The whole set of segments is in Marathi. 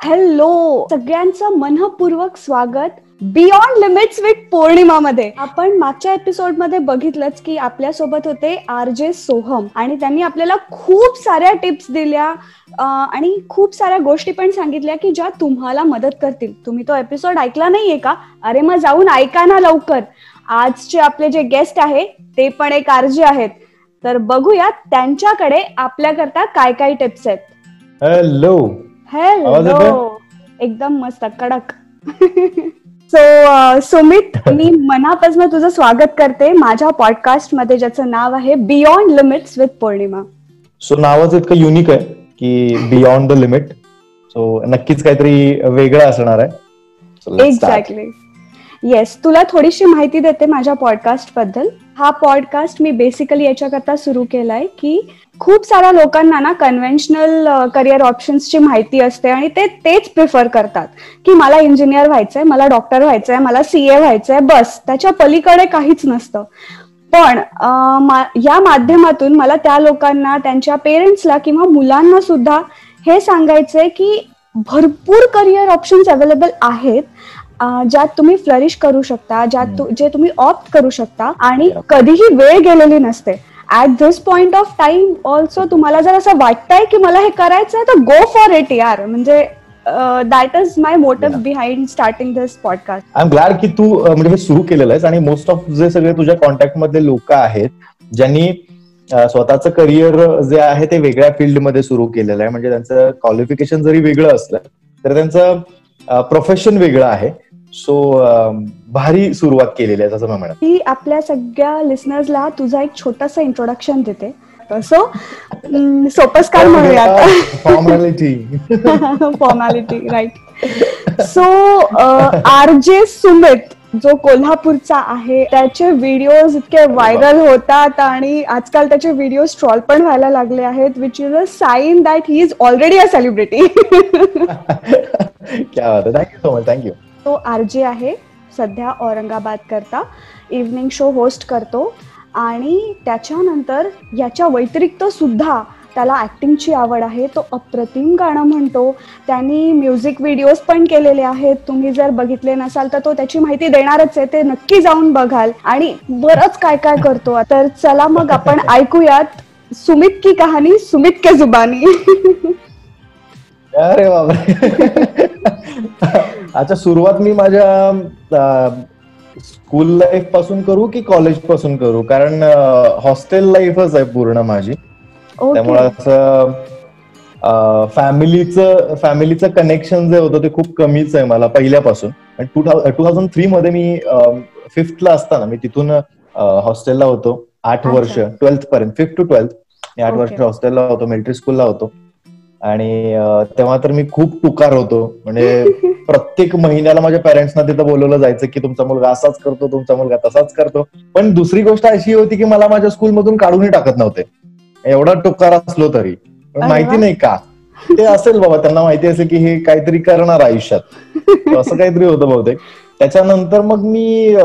हॅलो सगळ्यांचं मनपूर्वक स्वागत. बियॉन्ड लिमिट्स विथ पौर्णिमा मध्ये. आपण मागच्या एपिसोडमध्ये बघितलंच की आपल्यासोबत होते आर जे सोहम आणि त्यांनी आपल्याला खूप साऱ्या टिप्स दिल्या आणि खूप साऱ्या गोष्टी पण सांगितल्या की ज्या तुम्हाला मदत करतील. तुम्ही तो एपिसोड ऐकला नाहीये का? अरे मग जाऊन ऐका ना लवकर. आजचे आपले जे गेस्ट आहे ते पण एक आरजे आहेत. तर बघूया त्यांच्याकडे आपल्याकरता काय काय टिप्स आहेत. हॅलो हॅलो एकदम मस्त कडक. सो सुमित मी मनापासून तुझं स्वागत करते. माझ्या पॉडकास्टमध्ये ज्याचं नाव आहे beyond limits with Purnima so नावच इतकं युनिक आहे की बियॉन्ड द लिमिट सो नक्कीच काहीतरी वेगळं असणार आहे. एक्झॅक्टली येस तुला थोडीशी माहिती देते माझ्या पॉडकास्टबद्दल. हा पॉडकास्ट मी बेसिकली याच्याकरता सुरू केलाय की खूप साऱ्या लोकांना ना कन्व्हेन्शनल करिअर ऑप्शन्सची माहिती असते आणि ते तेच प्रिफर करतात. की मला इंजिनियर व्हायचंय मला डॉक्टर व्हायचंय मला सीए व्हायचंय बस. त्याच्या पलीकडे काहीच नसतं. पण या माध्यमातून मला त्या लोकांना त्यांच्या पेरेंट्सला किंवा मुलांना सुद्धा हे सांगायचंय की भरपूर करिअर ऑप्शन्स अवेलेबल आहेत. ज्यात तुम्ही फ्लरिश करू शकता ज्यात जे तुम्ही ऑप्ट करू शकता आणि कधीही वेळ गेलेली नसते. At this point of time also तुम्हाला जर असं वाटतंय की मला हे करायचं आहे तर गो फॉर इट यार. म्हणजे that is my motive behind starting this podcast I am glad की तू म्हणजे हे सुरू केलेलं आहेस आणि मोस्ट ऑफ जे सगळे तुझ्या कॉन्टॅक्ट मधले लोक आहेत ज्यांनी स्वतःचं करिअर जे आहे ते वेगळ्या फील्डमध्ये सुरू केलेलं आहे. म्हणजे त्यांचं क्वालिफिकेशन जरी वेगळं असलं तर त्यांचं प्रोफेशन वेगळं आहे. सो भारी सुरुवात केलेली आहे असं म्हणा मी आपल्या सगळ्या लिस्नर्सला तुझा एक छोटासा इंट्रोडक्शन देते. सो सोपच काय म्हणूया formality formality right so R J Sumit जो कोल्हापूरचा आहे त्याचे व्हिडिओज इतके व्हायरल होतात आणि आजकाल त्याचे व्हिडिओ स्ट्रॉल पण व्हायला लागले आहेत which is a sign that he is already a celebrity क्या thank you so much thank you तो आर जे आहे सध्या औरंगाबाद करता इव्हनिंग शो होस्ट करतो आणि त्याच्यानंतर याच्या व्यतिरिक्त सुद्धा त्याला ऍक्टिंगची आवड आहे. तो अप्रतिम गाणं म्हणतो. त्यांनी म्युझिक व्हिडिओज पण केलेले आहेत. तुम्ही जर बघितले नसाल तर तो त्याची माहिती देणारच आहे. ते नक्की जाऊन बघाल. आणि बरंच काय काय करतो. तर चला मग आपण ऐकूयात सुमित की कहाणी सुमित के जुबानी. अरे बाबा अच्छा सुरुवात मी माझ्या स्कूल लाईफपासून करू की कॉलेजपासून करू? कारण हॉस्टेल लाईफच आहे पूर्ण माझी. त्यामुळे असं फॅमिलीचं फॅमिलीचं कनेक्शन जे होतं ते खूप कमीच आहे मला पहिल्यापासून. टू थाउजंड थ्री मध्ये मी फिफ्थला असताना मी तिथून हॉस्टेलला होतो. आठ वर्ष ट्वेल्थ पर्यंत फिफ्थ टू ट्वेल्थ आठ वर्ष हॉस्टेलला होतो मिलिटरी स्कूलला होतो. आणि तेव्हा तर मी खूप टुकार होतो. म्हणजे प्रत्येक महिन्याला माझ्या पॅरेंट्सना तिथं बोलवलं जायचं की तुमचा मुलगा असाच करतो तुमचा मुलगा तसाच करतो. पण दुसरी गोष्ट अशी होती की मला माझ्या स्कूलमधून काढूनही टाकत नव्हते. एवढा टुकार असलो तरी. पण माहिती नाही का? ते असेल बाबा त्यांना माहिती असेल की हे काहीतरी करणार आयुष्यात. असं काहीतरी होतं बहुतेक. त्याच्यानंतर मग मी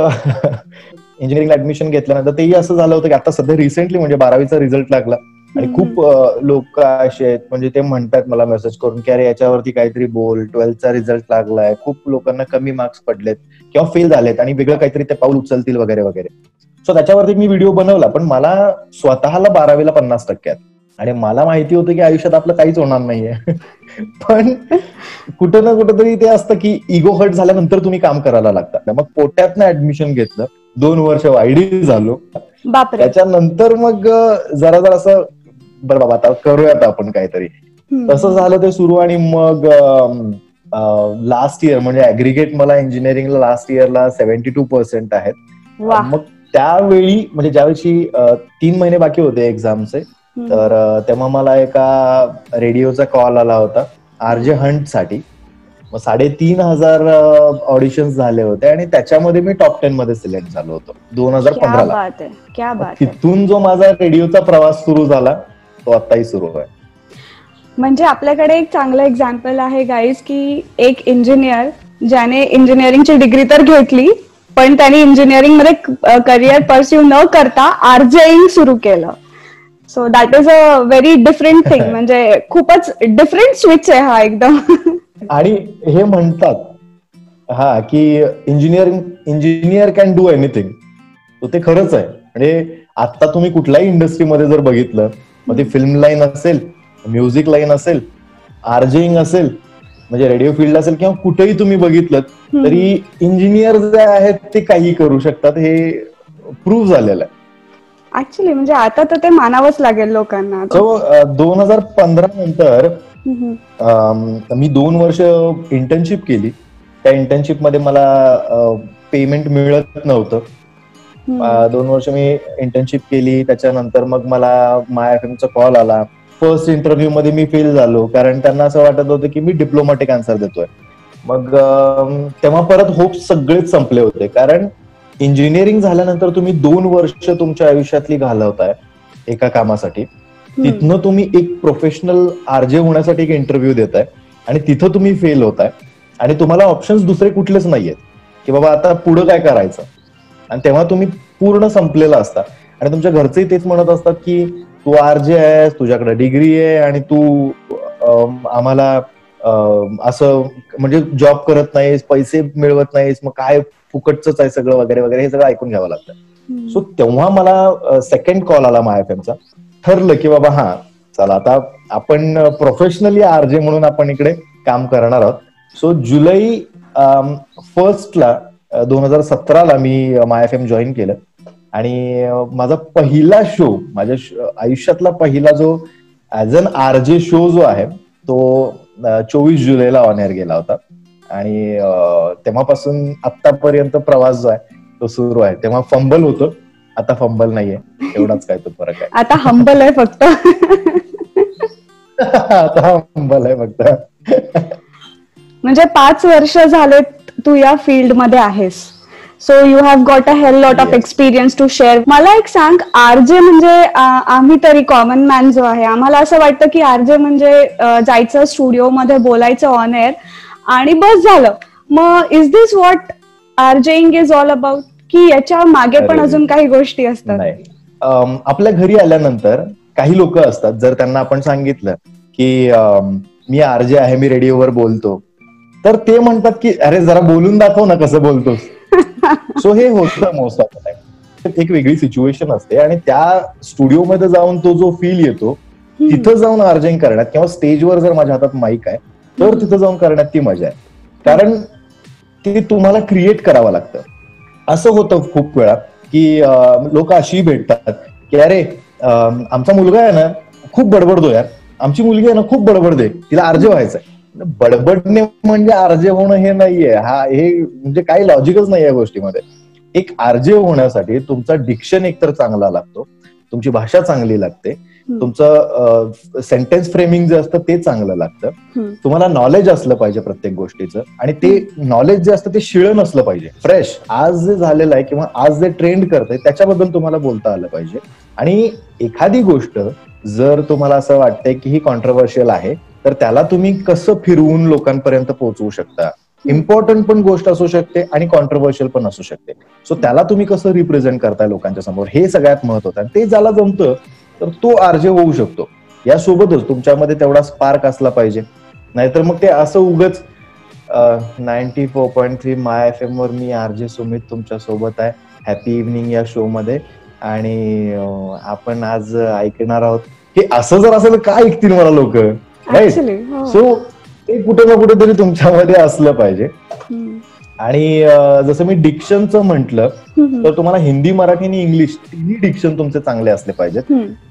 इंजिनिअरिंग ऍडमिशन घेतल्यानंतर तेही असं झालं होतं की आता सध्या रिसेंटली म्हणजे बारावीचा रिझल्ट लागला. आणि खूप लोक असे आहेत म्हणजे ते म्हणतात मला मेसेज करून की अरे याच्यावरती काहीतरी बोल ट्वेल्थचा रिझल्ट लागलाय. खूप लोकांना कमी मार्क्स पडलेत किंवा फेल झालेत आणि वेगळं काहीतरी ते पाऊल उचलतील वगैरे वगैरे. सो त्याच्यावरती मी व्हिडिओ बनवला पण मला स्वतःला बारावीला पन्नास टक्क्यात आणि मला माहिती होतं की आयुष्यात आपलं काहीच होणार नाहीये. पण कुठं ना कुठं तरी ते असतं की इगो हट झाल्यानंतर तुम्ही काम करायला लागतात मग पोट्यातनं ऍडमिशन घेतलं दोन वर्ष वाईडी झालो. त्याच्यानंतर मग जरा जरा असं बरं बाबा आता करूयात आपण काहीतरी. तसं झालं ते सुरू आणि मग लास्ट इयर म्हणजे अग्रिगेट मला इंजिनिअरिंगला लास्ट इयरला सेव्हन्टी टू पर्सेंट आहेत. मग त्यावेळी म्हणजे ज्यावेळी तीन महिने बाकी होते एक्झामचे तर तेव्हा मला एका रेडिओचा कॉल आला होता आरजे हंटसाठी मग साडेतीन हजार ऑडिशन झाले होते आणि त्याच्यामध्ये मी टॉप टेन मध्ये सिलेक्ट झालो होतो दोन हजार पंधराला. तिथून जो माझा रेडिओचा प्रवास सुरू झाला तो आताही सुरू आहे. म्हणजे आपल्याकडे एक चांगलं एक्झाम्पल आहे गाईज की एक इंजिनियर ज्याने इंजिनिअरिंगची डिग्री तर घेतली पण त्यांनी इंजिनिअरिंगमध्ये करिअर परस्यू न करता आरजेईंग सुरू केलं. So that is a very different thing म्हणजे खूपच डिफरंट स्विच आहे हा एकदम. आणि हे म्हणतात हा की engineering engineer can do anything ते खरंच आहे. म्हणजे आता तुम्ही कुठल्याही इंडस्ट्रीमध्ये जर बघितलं मग ते फिल्म लाईन असेल म्युझिक लाईन असेल आर्जिंग असेल म्हणजे रेडिओ फील्ड असेल किंवा कुठेही तुम्ही बघितलं तरी इंजिनियर जे आहेत ते काही करू शकतात. हे प्रूव्ह झालेलं आहे. ऍक्च्युली म्हणजे आता तर ते मानावंच लागेल लोकांना. सो दोन हजार पंधरा नंतर मी दोन वर्ष इंटर्नशिप केली. त्या इंटर्नशिपमध्ये मला पेमेंट मिळत नव्हतं. दोन वर्ष मी इंटर्नशिप केली त्याच्यानंतर मग मला माय एफ चा कॉल आला. फर्स्ट इंटरव्ह्यू मध्ये मी फेल झालो कारण त्यांना असं वाटत होतं की मी डिप्लोमॅटिक आन्सर देतोय. मग तेव्हा परत होप सगळेच संपले होते कारण इंजिनिअरिंग झाल्यानंतर तुम्ही दोन वर्ष तुमच्या आयुष्यातली घालवताय एका कामासाठी. तिथनं तुम्ही एक प्रोफेशनल आरजे होण्यासाठी एक इंटरव्ह्यू देताय आणि तिथं तुम्ही फेल होताय. आणि तुम्हाला ऑप्शन्स दुसरे कुठलेच नाहीयेत. की बाबा आता पुढं काय करायचं? आणि तेव्हा तुम्ही पूर्ण संपलेला असता. आणि तुमच्या घरचेही तेच म्हणत असतात की तू आरजे आहेस तुझ्याकडे डिग्री आहे आणि तू आम्हाला असं म्हणजे जॉब करत नाहीस पैसे मिळवत नाहीस मग काय फुकटच आहे सगळं वगैरे वगैरे हे सगळं ऐकून घ्यावं लागतं. सो तेव्हा मला सेकंड कॉल आला एमचा ठरलं की बाबा हा चला आता आपण प्रोफेशनली आरजे म्हणून आपण इकडे काम करणार आहोत. सो जुलै फर्स्टला दोन हजार सतराला मी माय एफ एम जॉईन केलं. आणि माझा पहिला शो माझ्या आयुष्यातला पहिला जो as an R J show जो आहे तो चोवीस जुलैला ऑन एअर गेला होता. आणि तेव्हापासून आतापर्यंत प्रवास जो आहे तो सुरू आहे. तेव्हा फंबल होतो आता फंबल नाहीये. एवढाच काय तो फरक आहे. आता हंबल आहे फक्त. आता हंबल आहे फक्त. म्हणजे पाच वर्ष झालेत तू या फील्डमध्ये आहेस. So you have got a hell lot of experience to share मला एक सांग आरजे म्हणजे आम्ही तरी कॉमन मॅन जो आहे आम्हाला असं वाटतं की आरजे म्हणजे जायचं स्टुडिओ मध्ये बोलायचं ऑन एअर आणि बस झालं. मग is this what RJing is all about की याच्या मागे पण अजून काही गोष्टी असतात? आपल्या घरी आल्यानंतर काही लोक असतात जर त्यांना आपण सांगितलं की मी आरजे आहे मी रेडिओवर बोलतो. तर ते म्हणतात की अरे जरा बोलून दाखव ना कसं बोलतोस. सो हे होतं मोस्ट ऑफ टाइम एक वेगळी सिच्युएशन असते आणि त्या स्टुडिओमध्ये जाऊन तो जो फील येतो तिथं जाऊन अर्जिंग करण्यात किंवा स्टेजवर जर माझ्या हातात माईक आहे तर तिथं जाऊन करण्यात ती मजा आहे. कारण ते तुम्हाला क्रिएट करावं लागतं. असं होतं खूप वेळा की लोक अशी भेटतात की अरे आमचा मुलगा आहे ना खूप बडबडतो यार. आमची मुलगी आहे ना खूप बडबडते. तिला अर्ज व्हायचंय. बडबडणे म्हणजे आरजे होणं हे नाहीये. हा हे म्हणजे काही लॉजिकच नाही या गोष्टीमध्ये. एक आरजे होण्यासाठी तुमचा डिक्शन एकतर चांगला लागतो. तुमची भाषा चांगली लागते. तुमचं सेंटेन्स फ्रेमिंग जे असतं ते चांगलं लागतं. तुम्हाला नॉलेज असलं पाहिजे प्रत्येक गोष्टीचं. आणि ते नॉलेज जे असतं ते शिळ नसलं पाहिजे. फ्रेश आज जे झालेलं आहे किंवा आज जे ट्रेंड करतंय त्याच्याबद्दल तुम्हाला बोलता आलं पाहिजे. आणि एखादी गोष्ट जर तुम्हाला असं वाटतंय की ही कॉन्ट्रवर्शियल आहे तर त्याला तुम्ही कसं फिरवून लोकांपर्यंत पोहोचवू शकता? इम्पॉर्टंट पण गोष्ट असू शकते आणि कॉन्ट्रवर्शियल पण असू शकते. सो त्याला तुम्ही कसं रिप्रेझेंट करताय लोकांच्या समोर? हे सगळ्यात महत्वाचं आणि ते ज्याला जमतं तर तो आरजे होऊ शकतो. यासोबतच तुमच्यामध्ये तेवढा स्पार्क असला पाहिजे. नाहीतर मग ते असं उगच ninety four point three My F M वर मी आरजे सुमित तुमच्यासोबत आहे. हॅपी इव्हनिंग या शो मध्ये. आणि आपण आज ऐकणार आहोत हे असं जर असेल काय ऐकतील मला लोक? सो हो. ते कुठे ना कुठेतरी तुमच्यामध्ये असलं पाहिजे. आणि जसं मी डिक्शनचं म्हंटल तर तुम्हाला हिंदी मराठी आणि इंग्लिश तिन्ही डिक्शन तुमचे चांगले असले पाहिजेत.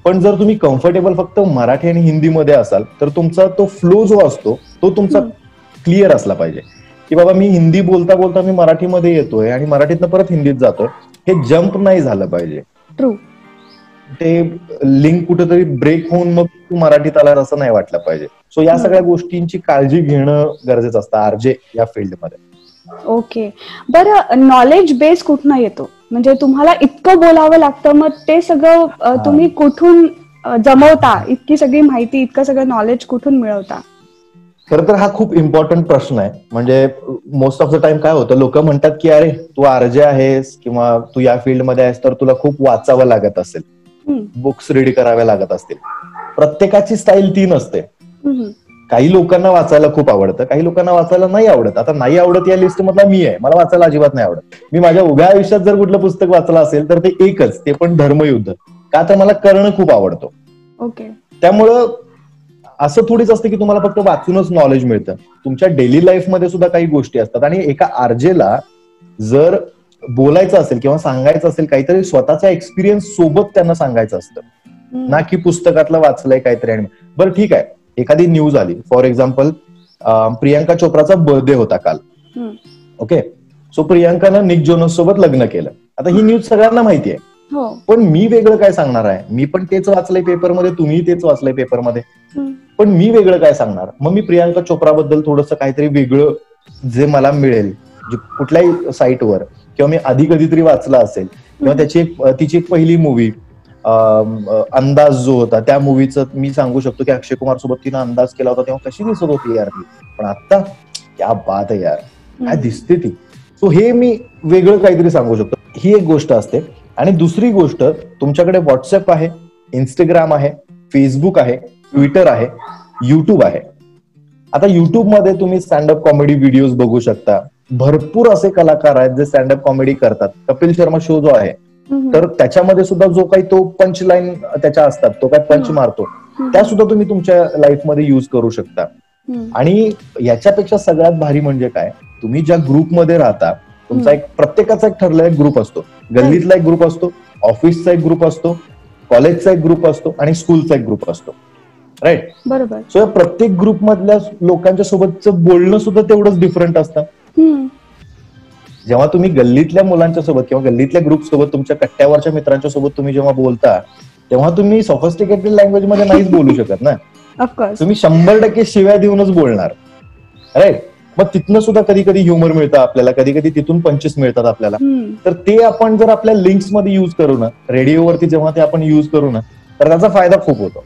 पण जर तुम्ही कम्फर्टेबल फक्त मराठी आणि हिंदीमध्ये असाल तर तुमचा तो फ्लो जो असतो तो तुमचा क्लिअर असला पाहिजे. की बाबा मी हिंदी बोलता बोलता मी मराठीमध्ये येतोय आणि मराठीतनं परत हिंदीत जातोय हे जम्प नाही झालं पाहिजे. ते लिंक कुठेतरी ब्रेक होऊन मग तू मराठीत आला असं नाही वाटलं पाहिजे. सो या सगळ्या गोष्टींची काळजी घेणं गरजेचं असतं आरजे या फील्डमध्ये ओके बरं नॉलेज बेस कुठनं येतो? म्हणजे तुम्हाला इतकं बोलावं लागतं मग ते सगळं तुम्ही कुठून जमवता? इतकी सगळी माहिती इतकं सगळं नॉलेज कुठून मिळवता? खर तर हा खूप इम्पॉर्टंट प्रश्न आहे. म्हणजे मोस्ट ऑफ द टाइम काय होतं लोक म्हणतात की अरे तू आरजे आहेस किंवा तू या फील्डमध्ये आहेस तर तुला खूप वाचावं लागत असेल. बुक्स रीड कराव्या लागत असतील. प्रत्येकाची स्टाईल ती नसते. काही लोकांना वाचायला खूप आवडतं काही लोकांना वाचायला नाही आवडत. आता नाही आवडत या लिस्ट मधला मी आहे. मला वाचायला अजिबात नाही आवडत. मी माझ्या उभ्या आयुष्यात जर कुठलं पुस्तक वाचलं असेल तर ते एकच ते पण धर्मयुद्ध. का तर मला करणं खूप आवडतो. ओके त्यामुळं असं थोडीच असतं की तुम्हाला फक्त वाचूनच नॉलेज मिळतं. तुमच्या डेली लाईफमध्ये सुद्धा काही गोष्टी असतात. आणि एका आरजेला जर बोलायचं असेल किंवा सांगायचं असेल काहीतरी स्वतःचा एक्सपिरियन्स सोबत त्यांना सांगायचं असतं. ना की पुस्तकातलं वाचलंय काहीतरी आणि बरं ठीक आहे. एखादी न्यूज आली. फॉर एक्झाम्पल प्रियांका चोप्राचा बर्थडे होता काल. ओके सो प्रियांकानं निक जोनस सोबत लग्न केलं. आता ही न्यूज सगळ्यांना माहिती आहे. हो. पण मी वेगळं काय सांगणार आहे? मी पण तेच वाचलंय पेपरमध्ये तुम्ही तेच वाचलंय पेपरमध्ये. पण मी वेगळं काय सांगणार? मग मी प्रियांका चोप्राबद्दल थोडस काहीतरी वेगळं जे मला मिळेल जे कुठल्याही साईटवर किंवा मी आधी कधीतरी वाचलं असेल किंवा त्याची तिची एक पहिली मूवी अंदाज जो होता त्या मूवीचं मी सांगू शकतो की अक्षय कुमार सोबत तिनं अंदाज केला होता तेव्हा कशी दिसत होती यार ती. पण आता क्या बात आहे यार. काय दिसते ती. सो हे मी वेगळं काहीतरी सांगू शकतो. ही एक गोष्ट असते. आणि दुसरी गोष्ट तुमच्याकडे व्हॉट्सअप आहे इंस्टाग्राम आहे फेसबुक आहे ट्विटर आहे युट्यूब आहे. आता युट्यूबमध्ये तुम्ही स्टँडअप कॉमेडी व्हिडिओज बघू शकता. भरपूर असे कलाकार आहेत जे स्टँडअप कॉमेडी करतात. कपिल शर्मा शो जो आहे तर त्याच्यामध्ये सुद्धा जो काही तो पंच लाईन त्याच्या असतात तो काय पंच मारतो त्या सुद्धा तुम्ही तुमच्या लाईफमध्ये युज करू शकता. आणि याच्यापेक्षा सगळ्यात भारी म्हणजे काय तुम्ही ज्या ग्रुपमध्ये राहता तुमचा एक प्रत्येकाचा एक ठरलेला एक ग्रुप असतो. गल्लीतला एक ग्रुप असतो ऑफिसचा एक ग्रुप असतो कॉलेजचा एक ग्रुप असतो आणि स्कूलचा एक ग्रुप असतो. राईट बरोबर. सो या प्रत्येक ग्रुप मधल्या लोकांच्या सोबतचं बोलणं सुद्धा तेवढंच डिफरंट असतं. जेव्हा तुम्ही गल्लीतल्या मुलांच्या सोबत किंवा गल्लीतल्या ग्रुप सोबत तुमच्या कट्ट्यावरच्या मित्रांच्या सोबत तुम्ही जेव्हा बोलता तेव्हा तुम्ही सॉफिस्टिकेटेड लँग्वेजमध्ये नाहीच बोलू शकत ना. तुम्ही शंभर टक्के शिव्या देऊनच बोलणार. राईट मग तिथनं सुद्धा कधी कधी ह्युमर मिळतं आपल्याला कधी कधी तिथून पंचेस मिळतात आपल्याला. तर ते आपण जर आपल्या लिंक्समध्ये युज करू ना रेडिओवरती जेव्हा ते आपण युज करू ना तर त्याचा फायदा खूप होतो.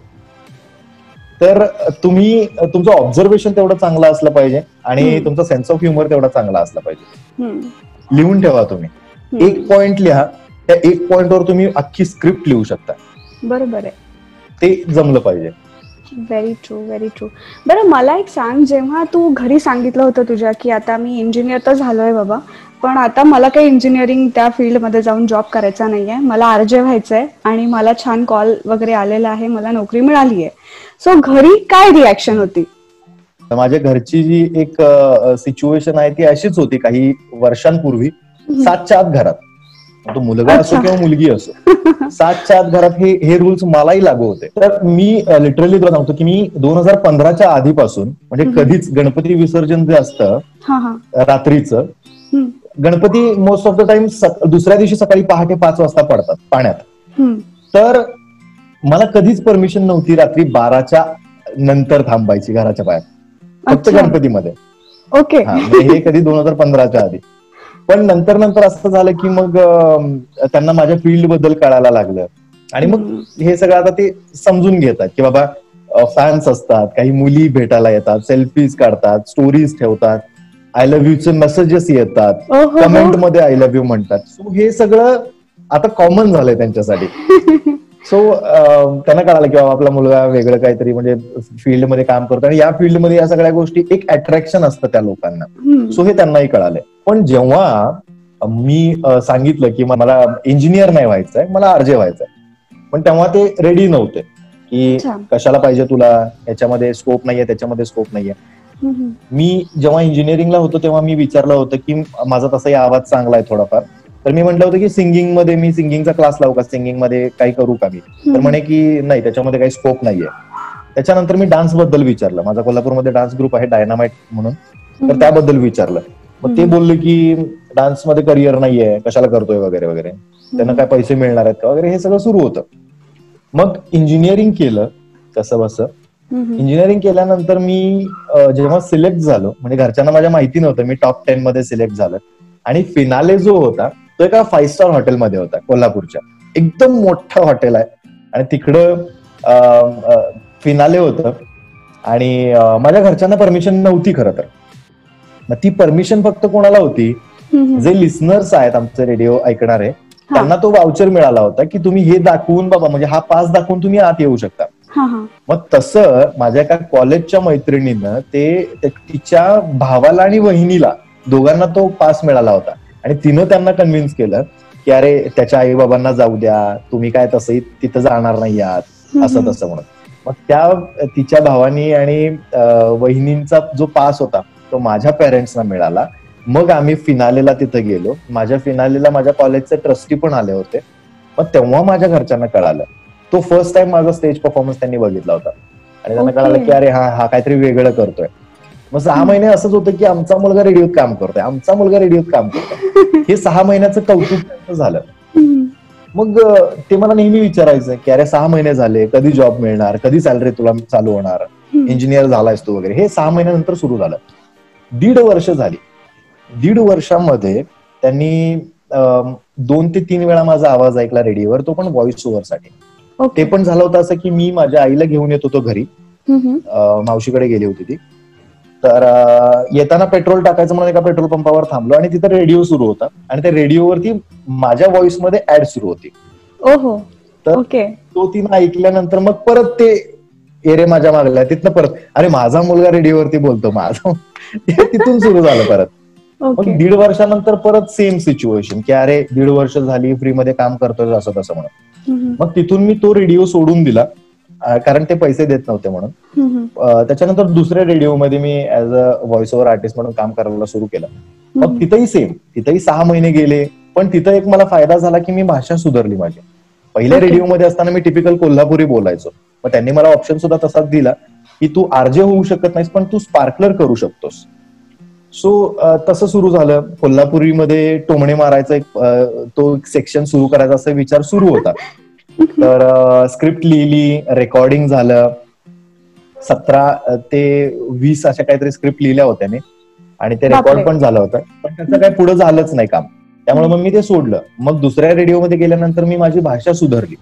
तर तुम्ही तुमचं ऑब्झर्वेशन तेवढं चांगलं असलं पाहिजे आणि. तुमचा सेन्स ऑफ ह्युमर तेवढा चांगला असला पाहिजे. लिहून ठेवा तुम्ही. एक पॉइंट लिहा त्या एक पॉइंटवर तुम्ही अख्खी स्क्रिप्ट लिहू शकता. बरोबर आहे. ते जमलं पाहिजे. व्हेरी ट्रू व्हेरी ट्रू बरं मला एक सांग जेव्हा तू घरी सांगितलं होतं तुझ्या की आता मी इंजिनियर तर झालोय बाबा पण आता मला काही इंजिनिअरिंग त्या फील्डमध्ये जाऊन जॉब करायचा नाहीये. मला आरजे व्हायचंय आणि मला छान कॉल वगैरे आलेला आहे. मला नोकरी मिळाली आहे सो घरी काय रिॲक्शन होती? माझ्या घरची जी एक सिच्युएशन आहे ती अशीच होती काही वर्षांपूर्वी. सातच्या आत घरात. तो मुलगा असो. किंवा मुलगी असो. सातच्या आत घरात हे हे रुल्स मलाही लागू होते. तर मी लिटरली तुला सांगतो की मी दोन हजार पंधराच्या आधीपासून म्हणजे. कधीच गणपती विसर्जन जे असतं रात्रीचं. Ganpati most of the time दुसऱ्या दिवशी सकाळी पहाटे पाच वाजता पडतात पाण्यात. तर मला कधीच परमिशन नव्हती रात्री बाराच्या नंतर थांबायची घराच्या बाहेर. फक्त. गणपतीमध्ये. ओके हा, म्हणजे हे कधी दोन हजार पंधराच्या आधी. पण नंतर नंतर असं झालं की मग त्यांना माझ्या फील्डबद्दल कळायला लागलं. आणि मग. हे सगळं आता ते समजून घेतात की बाबा फॅन्स असतात काही मुली भेटायला येतात सेल्फीज काढतात स्टोरीज ठेवतात. आय लव्ह चे मेसेजेस येतात. कमेंटमध्ये आय लव्ह यू म्हणतात. सो हे सगळं आता कॉमन झालंय त्यांच्यासाठी. सो त्यांना कळालं की बाबा आपला मुलगा वेगळं काहीतरी म्हणजे फील्डमध्ये काम करतो आणि या फील्डमध्ये या सगळ्या गोष्टी एक अट्रॅक्शन असतं त्या लोकांना. सो हे त्यांनाही कळालंय. पण जेव्हा मी सांगितलं की मला इंजिनियर नाही व्हायचंय मला आरजे व्हायचंय. पण तेव्हा ते रेडी नव्हते. की. कशाला पाहिजे तुला? याच्यामध्ये स्कोप नाहीये त्याच्यामध्ये स्कोप नाहीये. मी जेव्हा इंजिनिअरिंगला होतो तेव्हा मी विचारलं होतं की माझा तसाही आवाज चांगला आहे थोडाफार. तर मी म्हटलं होतं की सिंगिंगमध्ये मी सिंगिंगचा क्लास लावू का? सिंगिंगमध्ये काही करू का मी? तर म्हणे की नाही त्याच्यामध्ये काही स्कोप नाहीये. त्याच्यानंतर मी डान्सबद्दल विचारलं. माझा कोल्हापूरमध्ये डान्स ग्रुप आहे डायनामाइट म्हणून. तर त्याबद्दल विचारलं. मग ते. बोलले की डान्समध्ये करिअर नाहीये कशाला करतोय वगैरे वगैरे. त्यांना काय पैसे मिळणार आहेत का? वगैरे हे सगळं सुरू होतं. मग इंजिनिअरिंग केलं कसं बसं. इंजिनिअरिंग केल्यानंतर मी जेव्हा सिलेक्ट झालो म्हणजे घरच्यांना माझ्या माहिती नव्हतं मी टॉप टेन मध्ये सिलेक्ट झालं आणि फिनाले जो होता तो एका फाईव्ह स्टार हॉटेलमध्ये होता कोल्हापूरच्या. एकदम मोठं हॉटेल आहे. आणि तिकडं फिनाले होतं. आणि माझ्या घरच्यांना परमिशन नव्हती खरं तर. मग ती परमिशन फक्त कोणाला होती. जे लिस्नर्स आहेत आमचे रेडिओ ऐकणारे त्यांना तो वाउचर मिळाला होता की तुम्ही हे दाखवून बाबा म्हणजे हा पास दाखवून तुम्ही आत येऊ शकता. मग तसं माझ्या एका कॉलेजच्या मैत्रिणीनं ते तिच्या भावाला आणि वहिनीला दोघांना तो पास मिळाला होता. आणि तिनं त्यांना कन्व्हिन्स केलं की अरे त्याच्या आई बाबांना जाऊ द्या तुम्ही काय तसंही तिथं जाणार नाही आहात असं तसं म्हणून. मग त्या तिच्या भावानी आणि वहिनींचा जो पास होता तो माझ्या पेरेंट्सना मिळाला. मग आम्ही फिनालेला तिथे गेलो. माझ्या फिनालेला माझ्या कॉलेजचे ट्रस्टी पण आले होते. मग तेव्हा माझ्या घरच्यांना कळालं तो फर्स्ट टाइम माझा स्टेज परफॉर्मन्स त्यांनी बघितला होता. आणि त्यांना कळालं की अरे हा हा काहीतरी वेगळं करतोय. मग सहा महिने असंच होतं की आमचा मुलगा रेडिओत काम करतोय. आमचा मुलगा रेडिओत काम करतोय. हे सहा महिन्याचं कौतुक झालं. मग ते मला नेहमी विचारायचं की अरे सहा महिने झाले कधी जॉब मिळणार कधी सॅलरी तुला चालू होणार इंजिनियर झालायस तू वगैरे. हे सहा महिन्यानंतर सुरू झालं. दीड वर्ष झाली. दीड वर्षामध्ये त्यांनी दोन ते तीन वेळा माझा आवाज ऐकला रेडिओवर तो पण व्हॉइससाठी. ते पण झालं होतं असं की मी माझ्या आईला घेऊन येत होतो घरी. मावशीकडे गेली होती ती. तर येताना पेट्रोल टाकायचं म्हणून एका पेट्रोल पंपावर थांबलो आणि तिथं रेडिओ सुरू होता. आणि त्या रेडिओवरती माझ्या व्हॉइसमध्ये ऍड सुरू होती. ओहो. तर तो तिनं ऐकल्यानंतर मग परत ते एरे माझ्या मागल्या तिथनं परत अरे माझा मुलगा रेडिओवरती बोलतो माझा तिथून सुरू झालं परत. मग दीड वर्षानंतर परत सेम सिच्युएशन की अरे दीड वर्ष झाली फ्री मध्ये काम करतोय असं तसं म्हणून. मग तिथून मी तो रेडिओ सोडून दिला कारण ते पैसे देत नव्हते म्हणून. त्याच्यानंतर दुसऱ्या रेडिओमध्ये मी as a voice over artist म्हणून काम करायला सुरू केलं. मग तिथंही सेम तिथंही सहा महिने गेले पण तिथं एक मला फायदा झाला की मी भाषा सुधारली माझी. पहिल्या रेडिओमध्ये असताना मी टिपिकल कोल्हापुरी बोलायचो. मग त्यांनी मला ऑप्शन सुद्धा तसाच दिला की तू आरजे होऊ शकत नाहीस पण तू स्पार्कलर करू शकतोस. सो तसं सुरू झालं. कोल्हापुरीमध्ये टोमणे मारायचा एक तो सेक्शन सुरू करायचा असा विचार सुरू होता. तर स्क्रिप्ट लिहिली रेकॉर्डिंग झालं. सतरा ते वीस अशा काहीतरी स्क्रिप्ट लिहिल्या होत्या मी आणि ते रेकॉर्ड पण झालं होतं. पण त्याचं काही पुढे झालंच नाही काम. त्यामुळे मग मी ते सोडलं. मग दुसऱ्या रेडिओमध्ये गेल्यानंतर मी माझी भाषा सुधारली.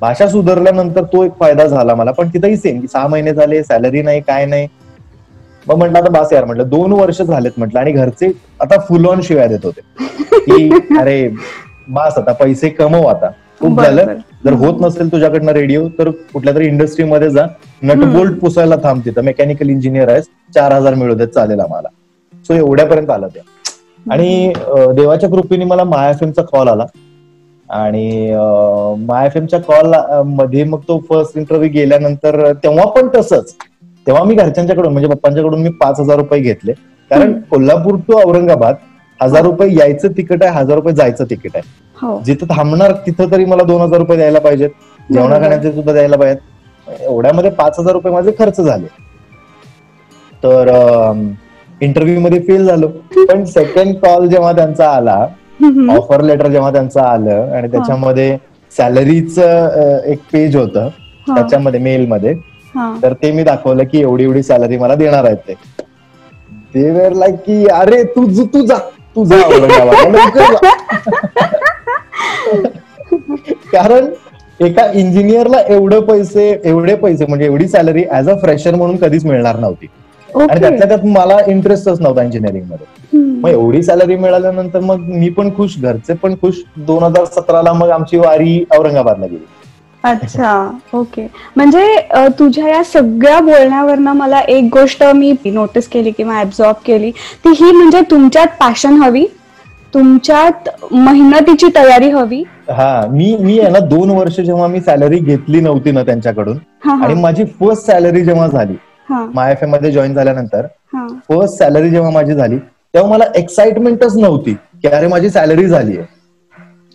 भाषा सुधारल्यानंतर तो एक फायदा झाला मला. पण तिथंही सेम सहा महिने झाले सॅलरी नाही काय नाही. मग म्हटलं आता बास यार म्हटलं दोन वर्ष झालेत म्हटलं आणि घरचे आता फुल ऑन शिवाय देत होते. की अरे बास आता पैसे कमव आता. खूप झालं. जर होत नसेल तुझ्याकडनं रेडिओ तर कुठल्या तरी इंडस्ट्रीमध्ये जा. नटबोल्ट पुसायला थांब तिथं. मेकॅनिकल इंजिनियर आहेस. चार हजार मिळू देत चालेल आम्हाला. सो एवढ्यापर्यंत आलं ते. आणि देवाच्या कृपेने मला मायाफेमचा कॉल आला. आणि मायाफेमच्या कॉलमध्ये मग तो फर्स्ट इंटरव्ह्यू गेल्यानंतर तेव्हा पण तसंच. तेव्हा मी घरच्यांच्याकडून म्हणजे पप्पांच्याकडून मी पाच हजार रुपये घेतले. कारण कोल्हापूर टू औरंगाबाद हजार रुपये यायचं तिकीट आहे हजार रुपये जायचं तिकीट आहे. हो. जिथं थांबणार तिथं तरी मला दोन हजार रुपये द्यायला पाहिजेत. जेवणा खाण्याचे सुद्धा द्यायला पाहिजेत. एवढ्यामध्ये पाच हजार रुपये माझे खर्च झाले. तर इंटरव्ह्यू मध्ये फेल झालो. पण सेकंड कॉल जेव्हा त्यांचा आला ऑफर लेटर जेव्हा त्यांचं आलं आणि त्याच्यामध्ये सॅलरीच एक पेज होतं. त्याच्यामध्ये मेल मध्ये. तर ते मी दाखवलं की एवढी एवढी सॅलरी मला देणार आहेत ते. ते वेर लाईक की अरे तू तू जा. तू जा कारण एका इंजिनियरला एवढे पैसे एवढे पैसे म्हणजे एवढी सॅलरी ऍज अ फ्रेशर म्हणून कधीच मिळणार नव्हती. आणि त्यातल्या त्यात मला इंटरेस्टच नव्हता इंजिनिअरिंगमध्ये. मग एवढी सॅलरी मिळाल्यानंतर मग मी पण खुश घरचे पण खुश. दोन हजार सतराला मग आमची वारी औरंगाबादला गेली. अच्छा ओके म्हणजे तुझ्या या सगळ्या बोलण्यावरनं मला एक गोष्ट मी नोटीस केली किंवा ऍब्झॉर्ब केली. ती ही म्हणजे तुमच्यात पॅशन हवी तुमच्यात मेहनतीची तयारी हवी. हा मी मी आहे ना दोन वर्ष जेव्हा मी सॅलरी घेतली नव्हती ना त्यांच्याकडून आणि माझी फर्स्ट सॅलरी जेव्हा झाली माय एफमध्ये जॉईन झाल्यानंतर फर्स्ट सॅलरी जेव्हा माझी झाली तेव्हा मला एक्साइटमेंटच नव्हती की अरे माझी सॅलरी झाली आहे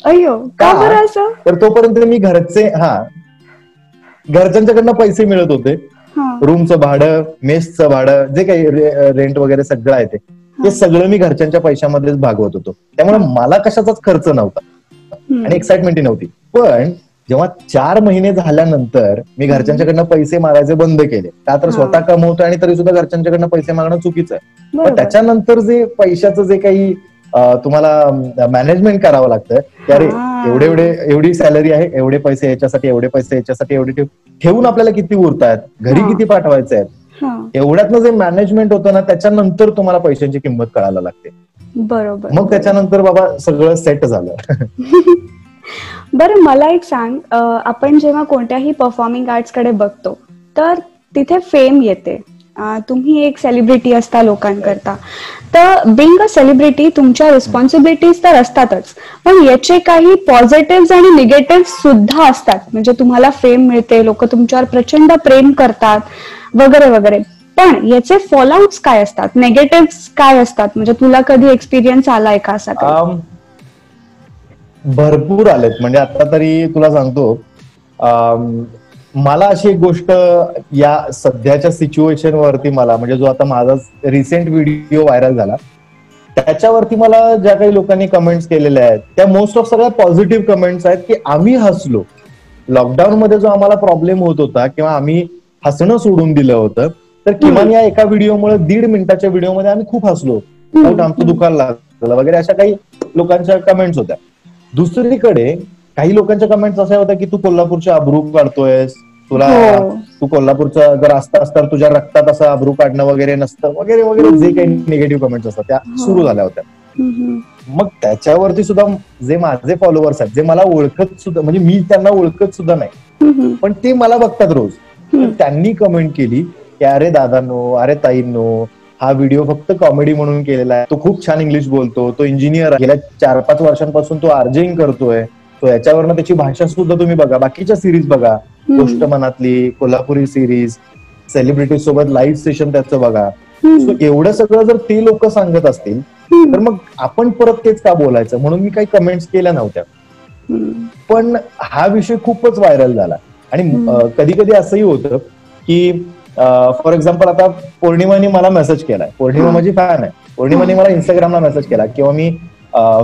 अय्यो का तर तोपर्यंत मी घरचे हा. घरच्यांच्याकडनं पैसे मिळत होते. रूमचं भाडं मेसचं भाडं जे काही रेंट वगैरे सगळं आहे ते. सगळं मी घरच्यांच्या पैशामध्येच भागवत होतो. त्यामुळे मला कशाचाच खर्च नव्हता. आणि एक्साइटमेंट नव्हती. पण जेव्हा चार महिने झाल्यानंतर मी घरच्यांच्याकडनं पैसे मागायचे बंद केले. का तर स्वतः कमवतोय आणि तरी सुद्धा घरच्यांच्याकडनं पैसे मागणं चुकीचं आहे. पण त्याच्यानंतर जे पैशाचं जे काही तुम्हाला मॅनेजमेंट करावं लागतं. अरे एवढे एवढे एवढी सॅलरी आहे एवढे पैसे याच्यासाठी एवढे पैसे याच्यासाठी एवढे ठेव ठेवून आपल्याला किती उरत आहेत घरी किती पाठवायचे आहेत एवढ्यातनं जे मॅनेजमेंट होतं ना त्याच्यानंतर तुम्हाला पैशांची किंमत कळायला लागते. बरोबर. मग त्याच्यानंतर बाबा सगळं सेट झालं. बरं मला एक सांग. आपण जेव्हा कोणत्याही परफॉर्मिंग आर्ट्सकडे बघतो तर तिथे फेम येते. तुम्ही एक सेलिब्रिटी असता लोकांकरता. तर बिंग अ सेलिब्रिटी तुमच्या रिस्पॉन्सिबिलिटीज तर असतातच. पण याचे काही पॉझिटिव्ह आणि निगेटिव्ह सुद्धा असतात. म्हणजे तुम्हाला फेम मिळते लोक तुमच्यावर प्रचंड प्रेम करतात वगैरे वगैरे. पण याचे फॉलोआउट्स काय असतात? नेगेटिव्ह काय असतात? म्हणजे तुला कधी एक्सपिरियन्स आलाय का असा भरपूर आलेत. म्हणजे आता तरी तुला सांगतो मला अशी एक गोष्ट या सध्याच्या सिच्युएशन वरती मला म्हणजे जो आता माझा रिसेंट व्हिडिओ व्हायरल झाला त्याच्यावरती मला ज्या काही लोकांनी कमेंट्स केलेल्या आहेत त्या मोस्ट ऑफ सगळ्या पॉझिटिव्ह कमेंट्स आहेत की आम्ही हसलो. लॉकडाऊन मध्ये जो आम्हाला प्रॉब्लेम होत होता किंवा आम्ही हसणं सोडून दिलं होतं तर किमान या एका व्हिडिओमुळे दीड मिनिटाच्या व्हिडिओमध्ये आम्ही खूप हसलो. आमचं दुकान लागलं वगैरे अशा काही लोकांच्या कमेंट्स होत्या. दुसरीकडे काही लोकांच्या कमेंट्स अशा होत्या की तू कोल्हापूरच्या अब्रू काढतोयस. तुला हो. तू कोल्हापूरचं जर असता असता तुझ्या रक्तात असं अब्रू काढणं वगैरे नसतं. वगैरे वगैरे जे काही निगेटिव्ह कमेंट्स असतात त्या हो. सुरू झाल्या होत्या. मग त्याच्यावरती सुद्धा जे माझे फॉलोअर्स आहेत जे मला ओळखत सुद्धा म्हणजे मी त्यांना ओळखत सुद्धा नाही. पण ते मला बघतात रोज. त्यांनी कमेंट केली की अरे दादांनो अरे ताईंनो हा व्हिडिओ फक्त कॉमेडी म्हणून केलेला आहे. तो खूप छान इंग्लिश बोलतो तो इंजिनियर गेल्या चार पाच वर्षांपासून तो आर्जिंग करतोय. तो याच्यावरनं त्याची भाषा सुद्धा तुम्ही बघा बाकीच्या सिरीज बघा. गोष्ट मनातली कोल्हापुरी सिरीज सेलिब्रिटी सोबत लाईव्ह सेशन त्याचं बघा. सो एवढं सगळं जर ते लोक सांगत असतील तर मग आपण परत तेच का बोलायचं? म्हणून मी काही कमेंट्स केल्या नव्हत्या. पण हा विषय खूपच व्हायरल झाला. आणि कधी कधी असंही होतं की फॉर एक्झाम्पल आता पौर्णिमाने मला मेसेज केलाय. पौर्णिमा माझी फॅन आहे. पौर्णिमाने मला इंस्टाग्रामला मेसेज केला. किंवा मी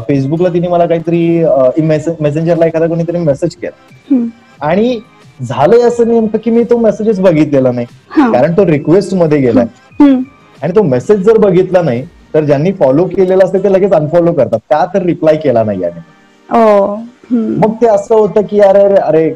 फेसबुकला तिने मला काहीतरी मेसेंजरला एखादा कोणीतरी मेसेज केला. आणि झालंय असं नेमकं की मी तो मेसेजेस बघितलेला नाही. कारण तो रिक्वेस्टमध्ये गेलाय. आणि तो मेसेज जर बघितला नाही तर ज्यांनी फॉलो केलेला असते ते लगेच अनफॉलो करतात. का तर रिप्लाय केला नाही याने. मग ते असं होतं की अरे अरे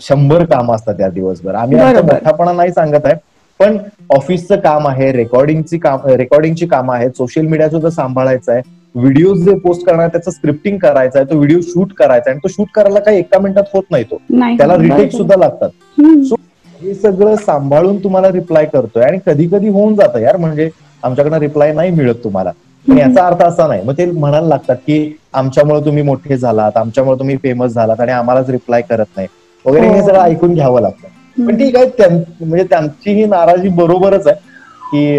शंभर काम असतात त्या दिवसभर. आम्ही मोठापणा नाही सांगत आहे पण ऑफिसचं काम आहे रेकॉर्डिंगची काम रेकॉर्डिंगची कामं आहेत सोशल मीडिया सुद्धा सांभाळायचं आहे व्हिडिओ जे पोस्ट करणार त्याचं स्क्रिप्टिंग करायचं आहे तो व्हिडिओ शूट करायचा आणि तो शूट करायला काही एका मिनिटात होत नाही तो. त्याला रिटेक सुद्धा लागतात. सो हे सगळं सांभाळून तुम्हाला रिप्लाय करतोय आणि कधी कधी होऊन जातं यार म्हणजे आमच्याकडनं रिप्लाय नाही मिळत तुम्हाला. पण याचा अर्थ असा नाही मग ते म्हणायला लागतात की आमच्यामुळे तुम्ही मोठे झालात आमच्यामुळे तुम्ही फेमस झालात आणि आम्हालाच रिप्लाय करत नाही. वगैरे हे हो. सगळं ऐकून घ्यावं लागतं. पण ठीक आहे म्हणजे त्यांची ही नाराजी बरोबरच आहे की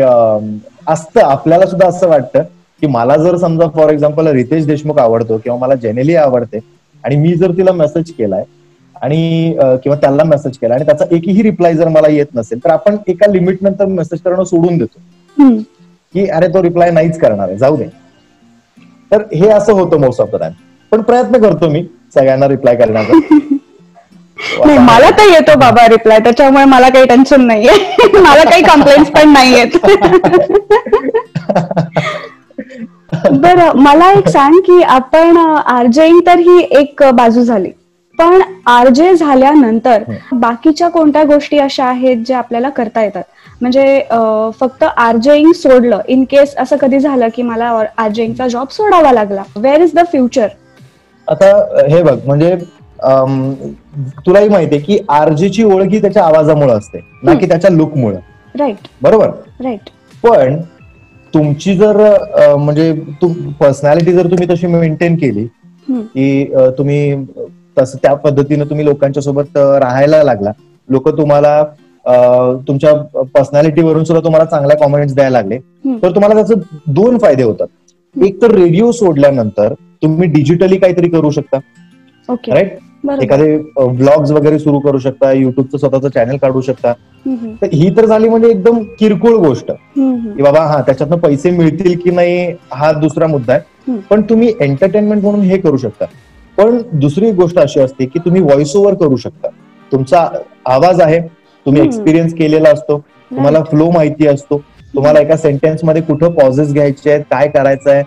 असतं आपल्याला सुद्धा असं वाटतं. की मला जर समजा फॉर एक्झाम्पल रितेश देशमुख आवडतो किंवा मला जेनेली आवडते आणि मी जर तिला मेसेज केलाय आणि किंवा त्याला मेसेज केला आणि त्याचा एकही रिप्लाय जर मला येत नसेल तर आपण एका लिमिट नंतर मेसेज करणं सोडून देतो. की अरे तो रिप्लाय नाहीच करणार आहे जाऊ दे. तर हे असं होतं मोस्ट ऑफ द टाइम पण प्रयत्न करतो मी सगळ्यांना रिप्लाय करण्याचा. नाही मला तर येतो बाबा रिप्लाय त्याच्यामुळे मला काही टेन्शन नाहीये. मला काही कंप्लेंट पण नाहीयेत. बरं मला एक सांग की आपण आरजेईंग तर ही एक बाजू झाली. पण आरजे झाल्यानंतर बाकीच्या कोणत्या गोष्टी अशा आहेत ज्या आपल्याला करता येतात? म्हणजे फक्त आरजेईंग सोडलं इन केस असं कधी झालं की मला आरजेईंगचा जॉब सोडावा लागला वेअर इज द फ्युचर आता हे बघ म्हणजे तुलाही माहितीये की आरजेची ओळखी त्याच्या आवाजामुळे असते ना की त्याच्या लुकमुळे राईट बरोबर? राईट पण तुमची जर म्हणजे पर्सनॅलिटी जर तुम्ही तशी मेंटेन केली की तुम्ही तसं त्या पद्धतीने तुम्ही लोकांच्या सोबत राहायला लागला. लोक तुम्हाला तुमच्या पर्सनॅलिटीवरून सुद्धा तुम्हाला चांगल्या कॉमेंट्स द्यायला लागले. तर तुम्हाला त्याचे दोन फायदे होतात. एक तर रेडिओ सोडल्यानंतर तुम्ही डिजिटली काहीतरी करू शकता. राईट एखादे ब्लॉग्स वगैरे सुरू करू शकता युट्यूबचं स्वतःचं चॅनल काढू शकता. तर ही तर झाली म्हणजे एकदम किरकोळ गोष्ट. की बाबा हा त्याच्यातनं पैसे मिळतील की नाही हा दुसरा मुद्दा आहे. पण तुम्ही एंटरटेनमेंट म्हणून हे करू शकता. पण दुसरी गोष्ट अशी असते की तुम्ही व्हॉइस ओव्हर करू शकता. तुमचा आवाज आहे तुम्ही एक्सपिरियन्स केलेला असतो तुम्हाला फ्लो माहिती असतो तुम्हाला एका सेंटेन्समध्ये कुठं पॉझेस घ्यायचे आहेत काय करायचं आहे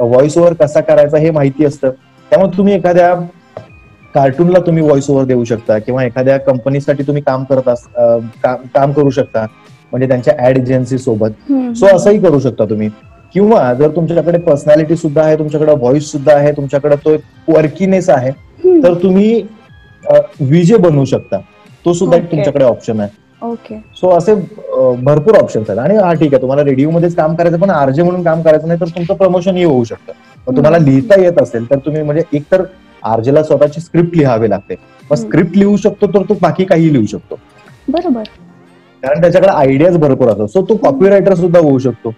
व्हॉइस ओव्हर कसा करायचा हे माहिती असतं. त्यामुळे तुम्ही एखाद्या कार्टूनला तुम्ही व्हॉइस ओव्हर देऊ शकता किंवा एखाद्या कंपनीसाठी तुम्ही काम करत काम करू शकता. म्हणजे त्यांच्या ऍड एजन्सी सोबत. सो असंही करू शकता तुम्ही. किंवा जर तुमच्याकडे पर्सनॅलिटी सुद्धा आहे तुमच्याकडे व्हॉइस सुद्धा आहे तुमच्याकडे तो वर्कीनेस आहे तर तुम्ही विजे बनवू शकता. तो सुद्धा एक तुमच्याकडे ऑप्शन आहे. ओके सो असे भरपूर ऑप्शन्स आहेत. आणि हा ठीक आहे. तुम्हाला रेडिओमध्येच काम करायचं पण आरजे म्हणून काम करायचं नाही तर तुमचं प्रमोशनही होऊ शकतं. तुम्हाला लिहिता येत असेल तर तुम्ही म्हणजे एकतर आरजेला स्वतःची स्क्रिप्ट लिहावी लागते. मग स्क्रिप्ट लिहू शकतो तर तो बाकी काही लिहू शकतो. बरोबर. कारण त्याच्याकडे आयडियाज भरपूर असतात. सो तो कॉपी रायटर सुद्धा होऊ शकतो.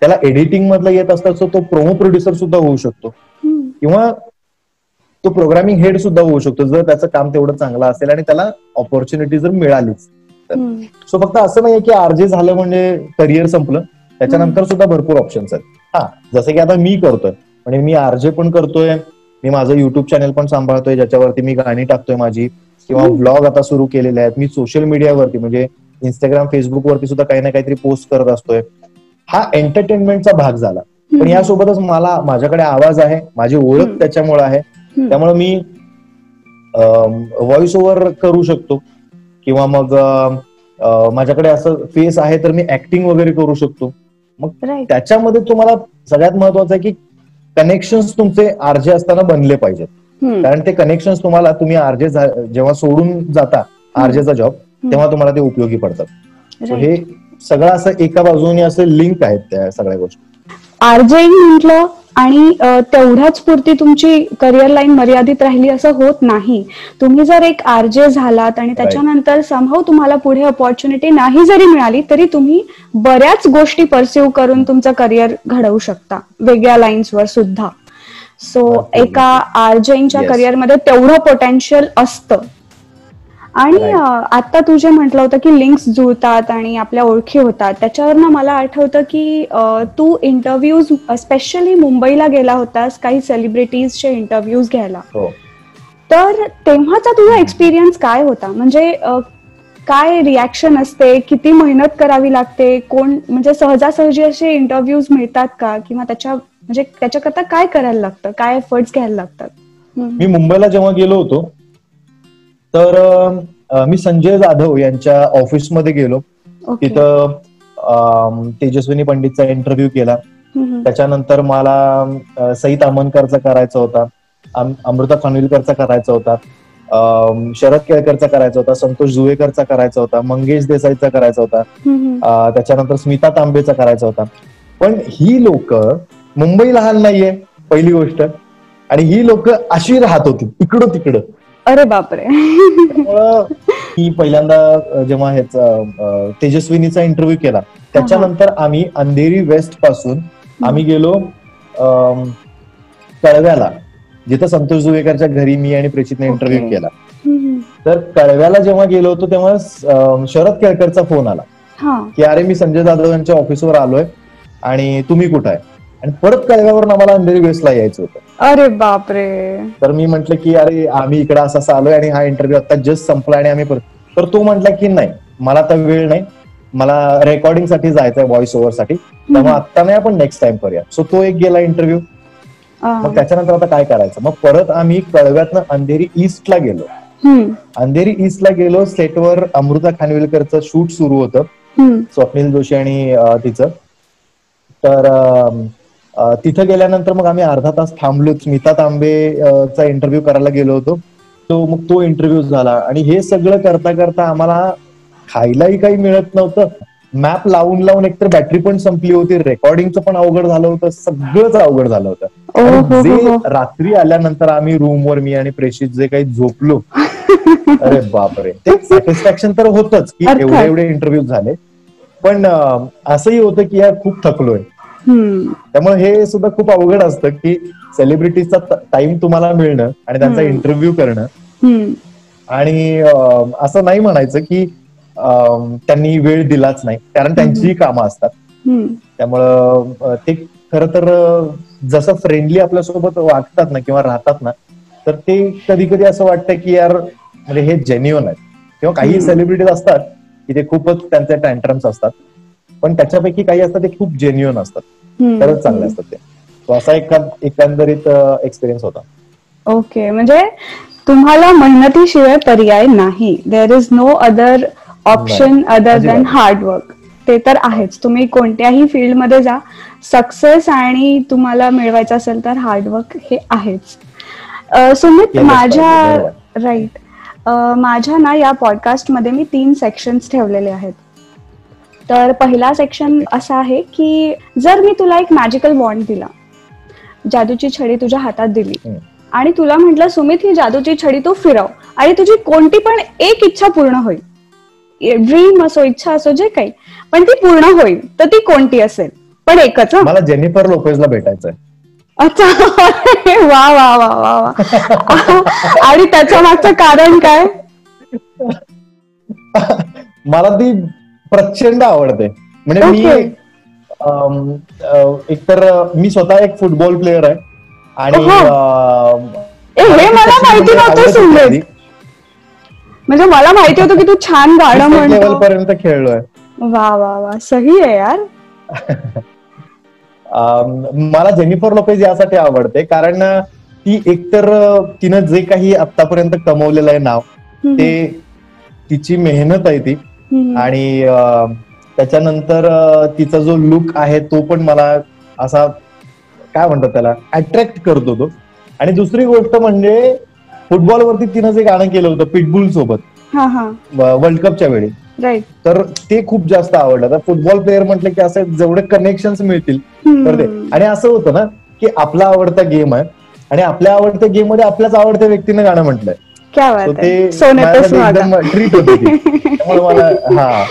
त्याला एडिटिंग मधला येत असतात सो तो प्रोमो प्रोड्युसर सुद्धा होऊ शकतो. किंवा तो प्रोग्रामिंग हेड सुद्धा होऊ शकतो. जर त्याचं काम तेवढं चांगलं असेल आणि त्याला ऑपॉर्च्युनिटी जर मिळालीच सो फक्त असं नाहीये की आरजे झालं म्हणजे करिअर संपलं. त्याच्यानंतर सुद्धा भरपूर ऑप्शन्स आहेत. हा जसं की आता मी करतोय. म्हणजे मी आरजे पण करतोय. मी माझं युट्यूब चॅनल पण सांभाळतोय ज्याच्यावरती मी गाणी टाकतोय माझी किंवा ब्लॉग आता सुरू केलेले आहेत. मी सोशल मीडियावरती म्हणजे इंस्टाग्राम फेसबुक वरती सुद्धा काही ना काहीतरी पोस्ट करत असतोय. हा एंटरटेनमेंटचा भाग झाला. पण यासोबतच मला माझ्याकडे आवाज आहे माझी ओळख त्याच्यामुळे आहे. त्यामुळे मी व्हॉइस ओव्हर करू शकतो. किंवा मग माझ्याकडे असं फेस आहे तर मी ऍक्टिंग वगैरे करू शकतो. मग त्याच्यामध्ये तुम्हाला सगळ्यात महत्वाचं आहे की कनेक्शन तुमचे आरजे असताना बनले पाहिजेत. कारण ते कनेक्शन तुम्हाला तुम्ही आरजे जेव्हा सोडून जाता आरजेचा जॉब तेव्हा तुम्हाला ते उपयोगी पडतात. हे सगळं असं एका बाजूने असं लिंक आहेत त्या सगळ्या गोष्टी. आरजे म्हटलं आणि तेवढ्याच पुरती तुमची करिअर लाईन मर्यादित राहिली असं होत नाही. तुम्ही जर एक आरजे झालात आणि त्याच्यानंतर संभव तुम्हाला पुढे अपॉर्च्युनिटी नाही जरी मिळाली तरी तुम्ही बऱ्याच गोष्टी परस्यू करून तुमचं करिअर घडवू शकता. वेगळ्या लाईन्सवर सुद्धा. सो एका आरजेच्या करिअरमध्ये तेवढं पोटेन्शियल असतं. आणि आता तू जे म्हटलं होतं की लिंक्स जुळतात आणि आपल्या ओळखी होतात त्याच्यावरनं मला आठवतं की तू इंटरव्ह्यूज स्पेशली मुंबईला गेला होतास काही सेलिब्रिटीजचे इंटरव्ह्यूज घ्यायला. हो. तर तेव्हाचा तुझा एक्सपिरियन्स काय होता? म्हणजे काय रिॲक्शन असते? किती मेहनत करावी लागते? कोण म्हणजे सहजासहजी असे इंटरव्ह्यूज मिळतात का? किंवा त्याच्या म्हणजे त्याच्याकरता काय करायला लागतं? काय एफर्ट्स घ्यायला लागतात? मी मुंबईला जेव्हा गेलो होतो तर मी संजय जाधव यांच्या ऑफिसमध्ये गेलो. तिथं तेजस्विनी पंडितचा इंटरव्ह्यू केला. त्याच्यानंतर मला सईत अमनकरचा करायचा होता. अमृता खानविलकरचा करायचा होता. शरद केळकरचा करायचा होता. संतोष जुवेकरचा करायचा होता. मंगेश देसाईचा करायचा होता. त्याच्यानंतर स्मिता तांबेचा करायचा होता. पण ही लोक मुंबई लहान नाहीये पहिली गोष्ट. आणि ही लोक अशी राहत होती इकडं तिकडं. अरे बापरे. मी पहिल्यांदा जेव्हा ह्याचा तेजस्विनीचा इंटरव्ह्यू केला त्याच्यानंतर आम्ही अंधेरी वेस्टपासून आम्ही गेलो कळव्याला जिथं संतोष जुवेकरच्या घरी मी आणि प्रेषितने इंटरव्ह्यू केला. तर कळव्याला जेव्हा गेलो होतो तेव्हा शरद केळकरचा फोन आला. की अरे मी संजय जाधव यांच्या ऑफिसवर आलोय आणि तुम्ही कुठं आहे? आणि परत कळव्यावरून आम्हाला अंधेरी वेस्टला यायचं होतं. अरे बापरे. तर मी म्हंटल की अरे आम्ही इकडे असं आलोय आणि हा इंटरव्ह्यू आता जस्ट संपला आणि आम्ही परत तर तो म्हटला की नाही मला तर वेळ नाही. मला रेकॉर्डिंगसाठी जायचंय व्हॉइस ओव्हरसाठी. त्यामुळे आता नाही आपण नेक्स्ट टाइम करूया. सो तो एक गेला इंटरव्ह्यू मग त्याच्यानंतर आता काय करायचं? मग परत आम्ही कळव्यातनं अंधेरी ईस्टला गेलो. अंधेरी ईस्टला गेलो सेटवर अमृता खानविलकरचं शूट सुरू होतं. स्वप्नील जोशी आणि तिचं. तर तिथं गेल्यानंतर मग आम्ही अर्धा तास थांबलो स्मिता तांबे चा इंटरव्ह्यू करायला गेलो होतो. तो मग तो इंटरव्ह्यू झाला. आणि हे सगळं करता करता आम्हाला खायलाही काही मिळत नव्हतं. मॅप लावून लावून एकतर बॅटरी पण संपली होती. रेकॉर्डिंगचं पण अवघड झालं होतं. सगळंच अवघड झालं होतं. जे रात्री आल्यानंतर आम्ही रूमवर मी आणि प्रेषित जे काही झोपलो. अरे बापरे. ते सॅटिस्फॅक्शन तर होतच की एवढे एवढे इंटरव्ह्यू झाले. पण असंही होतं की यार खूप थकलोय. त्यामुळे हे सुद्धा खूप अवघड असतं की सेलिब्रिटीजचा टाइम तुम्हाला मिळणं आणि त्यांचा इंटरव्ह्यू करणं. आणि असं नाही म्हणायचं की त्यांनी वेळ दिलाच नाही. कारण त्यांचीही कामं असतात. त्यामुळं ते खर तर जसं फ्रेंडली आपल्यासोबत वागतात ना किंवा राहतात ना तर ते कधी कधी असं वाटतं की यार म्हणजे हे जेन्युअन आहेत. किंवा काही सेलिब्रिटीज असतात की ते खूपच त्यांचे टँट्रम्स असतात. पण त्याच्यापैकी काही असतात ते खूप जेन्युअन असतात. खरंच चांगले असतात ते. असा एकंदरीत एक्सपिरियन्स होता. ओके म्हणजे तुम्हाला मेहनतीशिवाय पर्याय नाही. There is no other option other than hard work ते तर आहेच. तुम्ही कोणत्याही फील्डमध्ये जा. सक्सेस आणि तुम्हाला मिळवायचं असेल तर हार्डवर्क हे आहेच. सुमित माझ्या राईट माझ्या ना या पॉडकास्टमध्ये मी तीन सेक्शन्स ठेवलेले आहेत. तर पहिला सेक्शन असा आहे की जर मी तुला एक मॅजिकल वॉन्ड दिला जादूची छडी तुझ्या हातात दिली आणि तुला म्हटलं सुमित ही जादूची छडी तू फिरव आणि तुझी कोणती पण एक इच्छा पूर्ण होईल. ड्रीम असो इच्छा असो जे काही. पण ती पूर्ण होईल तर ती कोणती असेल? पण एकच मला जेनिफर लोपेजला भेटायचंय. अच्छा. वा वा वा वा वा. आणि त्याच्या मागचं कारण काय? मला ती प्रचंड आवडते. म्हणजे मी एकतर मी स्वतः एक फुटबॉल प्लेअर आहे. आणि हे मला माहिती नव्हतं म्हणजे मला माहिती होतं की तू छान गाणं लेवल पर्यंत खेळलोय. वा वा वा. सही आहे यार. मला जेनिफर लोपेज यासाठी आवडते. कारण ती एकतर तिनं जे काही आतापर्यंत कमवलेलं आहे नाव ते तिची मेहनत आहे ती. आणि त्याच्यानंतर तिचा जो लुक आहे तो पण मला असा काय म्हणतात त्याला अट्रॅक्ट करतो तो आणि दुसरी गोष्ट म्हणजे फुटबॉलवरती तिनं जे गाणं केलं होतं पिटबुल सोबत वर्ल्ड कपच्या वेळी तर ते खूप जास्त आवडलं. तर फुटबॉल प्लेअर म्हटलं की असं जेवढे कनेक्शन मिळतील तर ते. आणि असं होतं ना की आपला आवडता गेम आहे आणि आपल्या आवडत्या गेममध्ये आपल्याच आवडत्या व्यक्तीने गाणं म्हटलंय. ते एकदम ट्रीट होती त्यामुळे मला हा.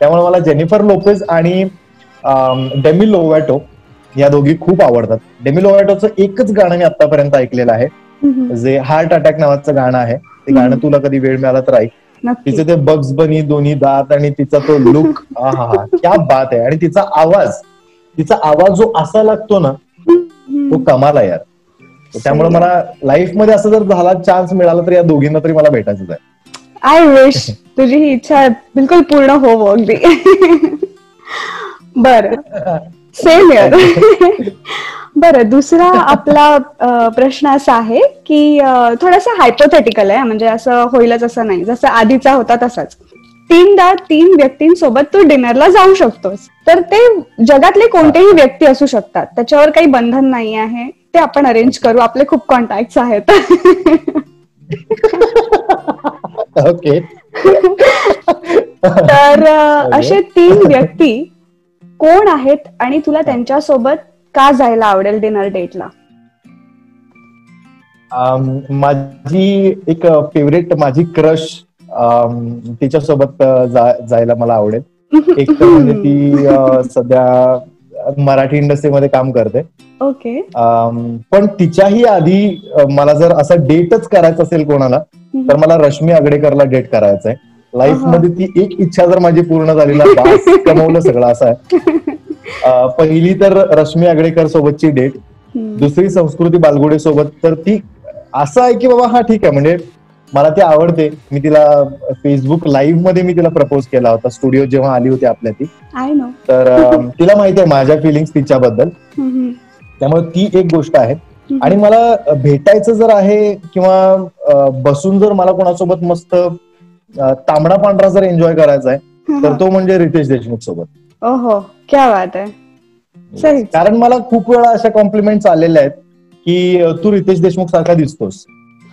त्यामुळे मला जेनिफर लोपेज आणि डेमी लोवॅटो या दोघी खूप आवडतात. डेमी लोवॅटोचं एकच गाणं मी आतापर्यंत ऐकलेलं आहे. जे हार्ट अटॅक नावाचं गाणं आहे. ते गाणं तुला कधी वेळ मिळाला तर ऐक. तिचे ते बग्स बनी दोन्ही दात आणि तिचा तो लुक हा हा. क्या बात आहे. आणि तिचा आवाज तिचा आवाज जो असा लागतो ना तो कमाला यार. त्यामुळे मला लाईफमध्ये असं जर झाला चान्स मिळाला तर या दोघींना तरी मला भेटायचं आहे. आय विश तुझी ही इच्छा बिलकुल पूर्ण हो अगदी. बर. सेम बर बरं दुसरा आपला प्रश्न असा आहे की थोडासा हायपोथेटिकल आहे म्हणजे असं होईलच असं नाही. जसं आधीचा होता तसाच. तीनदा तीन व्यक्तींसोबत तू डिनरला जाऊ शकतोस. तर ते जगातले कोणतेही व्यक्ती असू शकतात. त्याच्यावर काही बंधन नाही आहे ते आपण अरेंज करू. आपले खूप कॉन्टॅक्ट आहेत. ओके तर असे तीन व्यक्ती कोण आहेत आणि तुला त्यांच्यासोबत का जायला आवडेल डिनर डेटला माझी एक फेवरेट माझी क्रश तिच्यासोबत जायला मला आवडेल. एक म्हणजे ती सध्या मराठी इंडस्ट्रीमध्ये काम करते. ओके. पण तिच्याही आधी मला जर असं डेटच करायचं असेल कोणाला तर मला रश्मी आगडेकरला डेट करायचंय. लाईफमध्ये ती एक इच्छा जर माझी पूर्ण झाली ना कमवलं सगळं असं आहे. पहिली तर रश्मी आगडेकर सोबतची डेट. दुसरी संस्कृती बालगुडे सोबत तर ती असं आहे की बाबा हा ठीक आहे. म्हणजे मला ती आवडते. मी तिला फेसबुक लाईव्हमध्ये मी तिला प्रपोज केला होता. स्टुडिओ जेव्हा आली होती आपल्या ती. तर तिला माहिती आहे माझ्या फिलिंग्स तिच्याबद्दल. त्यामुळे ती एक गोष्ट आहे. आणि मला भेटायचं जर आहे किंवा बसून जर मला कोणासोबत मस्त तांबडा पांढरा जर एन्जॉय करायचा आहे तर तो म्हणजे रितेश देशमुख सोबत. ओहो क्या बात आहे. कारण मला खूप वेळा अशा कॉम्प्लिमेंट आलेल्या आहेत की तू रितेश देशमुख सारखा दिसतोस.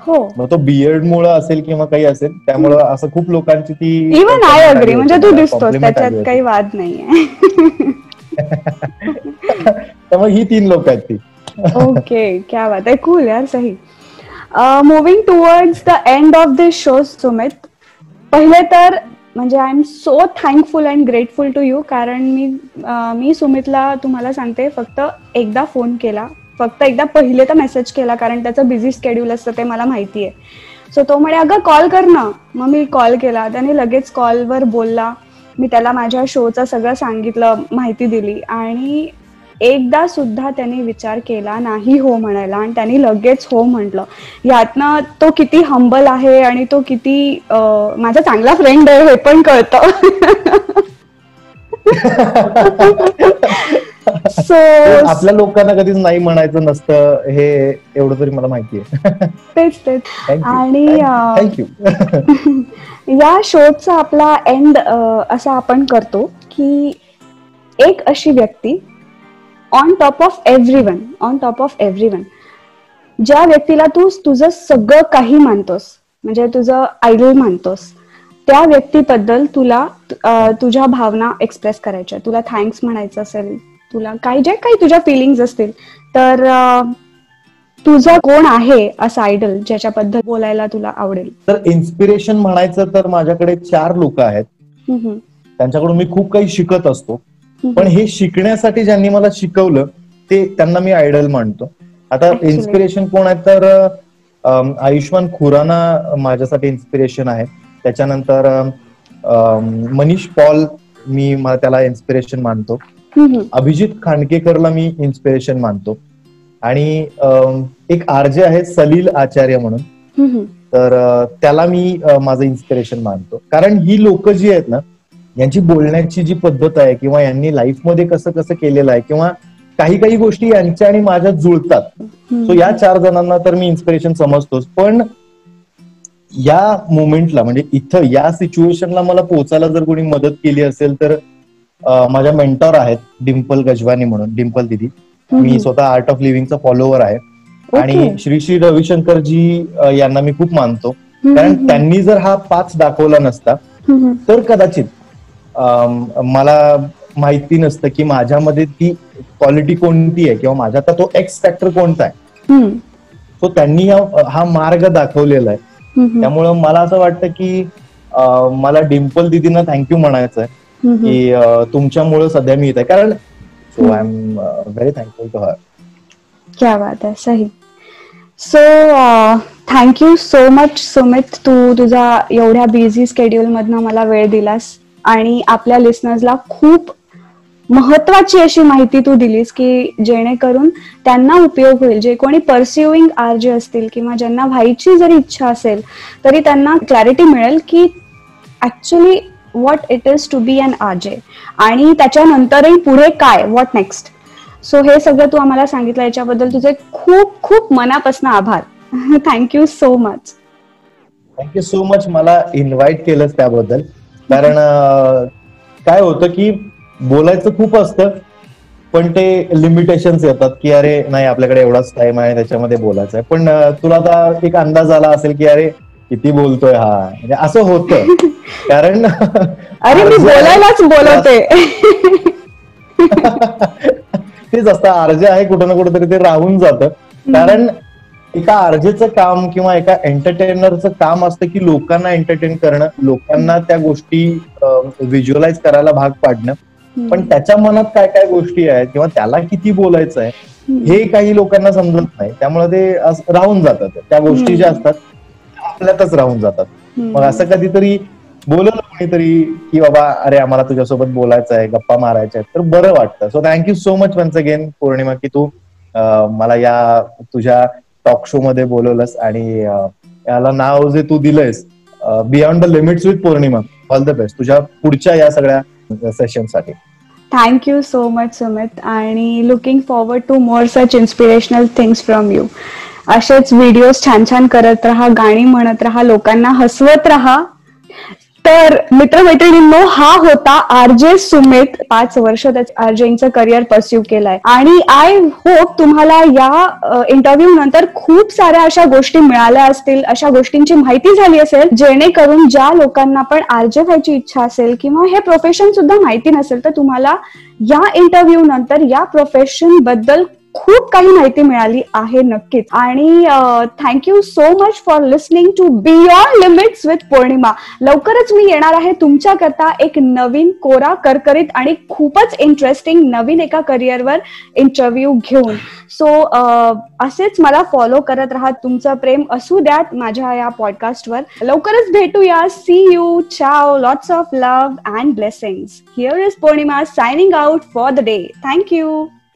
हो. मग तो बियर्ड मुळे असेल किंवा काही असेल त्यामुळे असं खूप लोकांची ती इव्हन आय अग्री म्हणजे तू दिसतोस त्याच्यात काही वाद नाहीये. त्यामुळे ही तीन लोक आहेत ती. ओके क्या बात आहे. कूल यार सही. Moving towards the end of this show Sumit पहिले तर म्हणजे I'm so thankful and grateful to you कारण मी मी सुमितला तुम्हाला सांगते फक्त एकदा फोन केला. फक्त एकदा पहिले तर मेसेज केला कारण त्याचं बिझी स्केड्यूल असतं ते मला माहिती आहे सो तो म्हणे अगं कॉल कर ना. मग मी कॉल केला. त्याने लगेच कॉलवर बोलला. मी त्याला माझ्या शोचं सगळं सांगितलं माहिती दिली. आणि एकदा सुद्धा त्यांनी विचार केला नाही हो म्हणायला. आणि त्यांनी लगेच हो म्हटलं. यातनं तो किती हंबल आहे आणि तो किती माझा चांगला फ्रेंड आहे हे पण कळतं. सो आपल्या लोकांना कधीच नाही म्हणायचं नसतं हे एवढं तरी मला माहिती आहे. तेच तेच. आणि या शोचा आपला एंड असा आपण करतो की एक अशी व्यक्ती on top of everyone on top of everyone ज्या व्यक्तीला तू तुझं सगळं काही मानतोस म्हणजे तुझं आयडल मानतोस त्या व्यक्तीबद्दल तुला तुझ्या भावना एक्सप्रेस करायच्या तुला थँक्स म्हणायचं असेल तुला. काही जे काही तुझ्या फिलिंग्स असतील. तर तुझं कोण आहे असं आयडल ज्याच्याबद्दल बोलायला तुला आवडेल? तर इन्स्पिरेशन म्हणायचं तर माझ्याकडे चार लोक आहेत. त्यांच्याकडून मी खूप काही शिकत असतो. पण हे शिकण्यासाठी ज्यांनी मला शिकवलं ते त्यांना मी आयडल मानतो आता इन्स्पिरेशन कोण आहे तर आयुष्मान खुराना माझ्यासाठी इन्स्पिरेशन आहे. त्याच्यानंतर मनीष पॉल मी त्याला इन्स्पिरेशन मानतो. अभिजित खांडकेकरला मी इन्स्पिरेशन मानतो. आणि एक आरजे आहे सलील आचार्य म्हणून. तर त्याला मी माझं इन्स्पिरेशन मानतो. कारण ही लोक जी आहेत ना यांची बोलण्याची जी पद्धत आहे किंवा यांनी लाईफमध्ये कसं कसं केलेलं आहे किंवा काही काही गोष्टी यांच्या आणि माझ्यात जुळतात. सो या चार जणांना तर मी इन्स्पिरेशन समजतोच. पण या मुमेंटला म्हणजे इथं या सिच्युएशनला मला पोहोचायला जर कोणी मदत केली असेल तर माझ्या मेंटॉर आहेत डिम्पल गजवानी म्हणून डिम्पल दिदी. मी स्वतः आर्ट ऑफ लिव्हिंगचा फॉलोअर आहे. आणि श्री श्री रविशंकरजी यांना मी खूप मानतो. कारण त्यांनी जर हा पाच दाखवला नसता तर कदाचित मला माहिती नसतं की माझ्यामध्ये ती क्वालिटी कोणती आहे किंवा माझ्यात तो एक्स फॅक्टर कोणता आहे. सो त्यांनी हा मार्ग दाखवलेला आहे. त्यामुळं मला असं वाटतं की मला डिम्पल दिदींना थँक्यू म्हणायचं आहे. की तुमच्यामुळे सध्या मी येत आहे. कारण so I'm very thankful to her क्या बात आहे सही. So thank you so much Sumit तू तुझा एवढ्या बिझी स्केड्यूल मधनं मला वेळ दिलास. आणि आपल्या लिस्नर्सला खूप महत्वाची अशी माहिती तू दिलीस की जेणेकरून त्यांना उपयोग होईल. जे कोणी परस्युईंग आर जे असतील किंवा ज्यांना व्हायची जरी इच्छा असेल तरी त्यांना क्लॅरिटी मिळेल की actually what it is to be an RJ आणि त्याच्यानंतरही पुढे काय व्हॉट नेक्स्ट सो हे सगळं तू आम्हाला सांगितलं याच्याबद्दल तुझे खूप खूप मनापासून आभार. Thank you so much thank you so much मला इन्व्हाइट केलं त्याबद्दल. कारण काय होतं की बोलायचं खूप असतं पण ते लिमिटेशन येतात की अरे नाही आपल्याकडे एवढाच टाइम आहे त्याच्यामध्ये बोलायचं आहे. पण तुला आता एक अंदाज आला असेल की अरे किती बोलतोय हा. म्हणजे असं होतं. कारण अरे मी बोलायलाच बोलवते. तेच असतं आरजे आहे कुठं ना कुठं तरी ते राहून जातं. कारण एका आरजेचं काम किंवा एका एंटरटेनरचं काम असतं की लोकांना एंटरटेन करणं लोकांना त्या गोष्टी व्हिज्युअलाइज करायला भाग पाडणं. पण त्याच्या मनात काय काय गोष्टी आहेत किंवा त्याला किती बोलायचं आहे हे काही लोकांना समजत नाही. त्यामुळे ते राहून जातात. त्या गोष्टी ज्या असतात आपल्यातच राहून जातात. मग असं कधीतरी बोलवलं कोणीतरी की बाबा अरे आम्हाला तुझ्यासोबत बोलायचं आहे गप्पा मारायच्या आहेत. तर बरं वाटतं. So thank you so much once again Pournima की तू मला या तुझ्या टॉक शो मध्ये बोलवलंस आणि याला नाव जे तू दिलंयस beyond the limits with Pournima all the best तुझ्या पुढच्या या सगळ्या सेशनसाठी. Thank you so much Sumit आणि looking forward to more such inspirational things from you असेच व्हिडिओज छान छान करत राहा गाणी म्हणत राहा लोकांना हसवत राहा. तर मित्रमैत्रिणींनो हा होता आरजे सुमित पाच वर्ष आरजेचं करिअर परस्यू केलंय. आणि आय होप तुम्हाला या इंटरव्ह्यू नंतर खूप साऱ्या अशा गोष्टी मिळाल्या असतील अशा गोष्टींची माहिती झाली असेल जेणेकरून ज्या लोकांना पण आरजे व्हायची इच्छा असेल किंवा हे प्रोफेशन सुद्धा माहिती नसेल तर तुम्हाला या इंटरव्ह्यू नंतर या प्रोफेशनबद्दल खूप काही माहिती मिळाली आहे नक्कीच. आणि thank you so much for listening to beyond limits with Pournima लवकरच मी येणार आहे तुमच्याकरता एक नवीन कोरा करकरीत आणि खूपच इंटरेस्टिंग नवीन एका करिअरवर इंटरव्ह्यू घेऊन. सो असेच मला फॉलो करत राहा. तुमचं प्रेम असू द्यात माझ्या या पॉडकास्टवर लवकरच भेटूया. See you ciao lots of love and blessings here is Pournima signing out for the day thank you